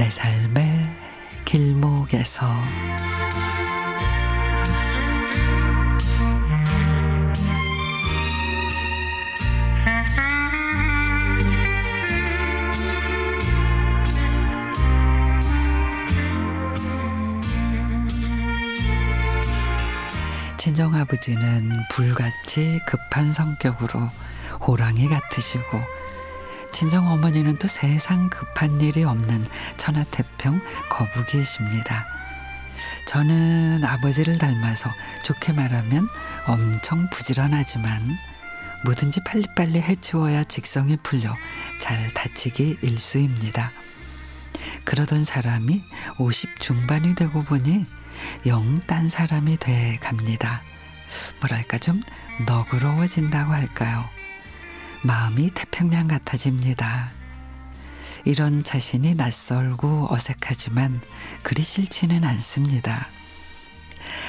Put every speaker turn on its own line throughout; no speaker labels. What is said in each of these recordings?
내 삶의 길목에서. 친정아버지는 불같이 급한 성격으로 호랑이 같으시고 친정 어머니는 또 세상 급한 일이 없는 천하태평 거북이십니다. 저는 아버지를 닮아서 좋게 말하면 엄청 부지런하지만 뭐든지 빨리빨리 해치워야 직성이 풀려 잘 다치기 일수입니다. 그러던 사람이 50 중반이 되고 보니 영 딴 사람이 돼 갑니다. 뭐랄까 좀 너그러워진다고 할까요? 마음이 태평양 같아집니다. 이런 자신이 낯설고 어색하지만 그리 싫지는 않습니다.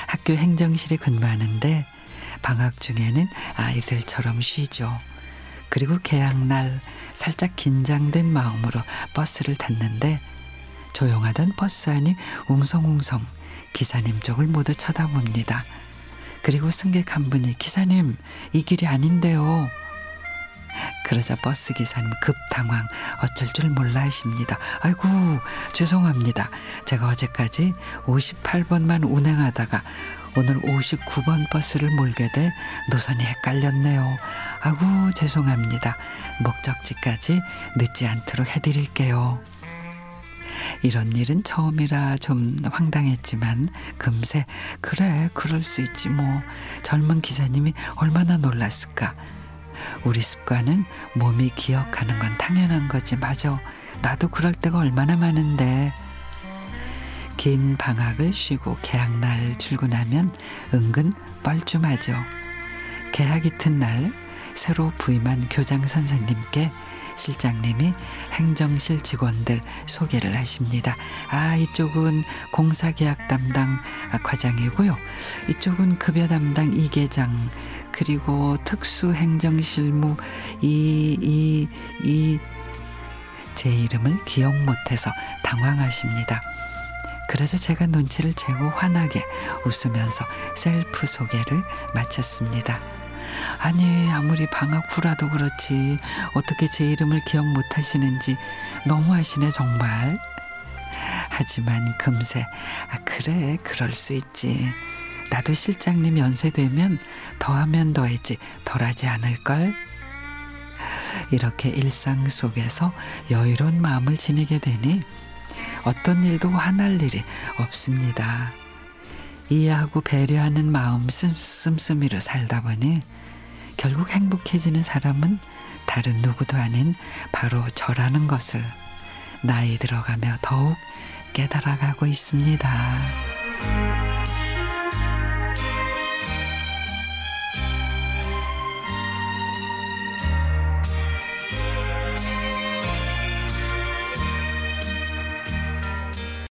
학교 행정실에 근무하는데 방학 중에는 아이들처럼 쉬죠. 그리고 개학날 살짝 긴장된 마음으로 버스를 탔는데 조용하던 버스 안이 웅성웅성 기사님 쪽을 모두 쳐다봅니다. 그리고 승객 한 분이 기사님 이 길이 아닌데요. 그러자 버스 기사님 급 당황 어쩔 줄 몰라 하십니다. 아이고 죄송합니다. 제가 어제까지 58번만 운행하다가 오늘 59번 버스를 몰게 돼 노선이 헷갈렸네요. 아이고 죄송합니다. 목적지까지 늦지 않도록 해드릴게요. 이런 일은 처음이라 좀 황당했지만 금세 그래 그럴 수 있지 뭐 젊은 기사님이 얼마나 놀랐을까 우리 습관은 몸이 기억하는 건 당연한 거지 맞아 나도 그럴 때가 얼마나 많은데 긴 방학을 쉬고 개학날 출근하면 은근 뻘쭘하죠 개학 이튿날 새로 부임한 교장 선생님께 실장님이 행정실 직원들 소개를 하십니다. 아, 이쪽은 공사계약 담당 과장이고요. 이쪽은 급여 담당 이계장, 그리고 특수행정실무 이, 이, 이, 제 이름을 기억 못해서 당황하십니다. 그래서 제가 눈치를 채고 환하게 웃으면서 셀프 소개를 마쳤습니다. 아니 아무리 방학 후라도 그렇지 어떻게 제 이름을 기억 못하시는지 너무하시네 정말. 하지만 금세 아 그래 그럴 수 있지. 나도 실장님 연세되면 더하면 더했지 덜하지 않을걸. 이렇게 일상 속에서 여유로운 마음을 지니게 되니 어떤 일도 화날 일이 없습니다. 이해하고 배려하는 마음 씀씀이로 살다 보니 결국 행복해지는 사람은 다른 누구도 아닌 바로 저라는 것을 나이 들어가며 더욱 깨달아가고 있습니다.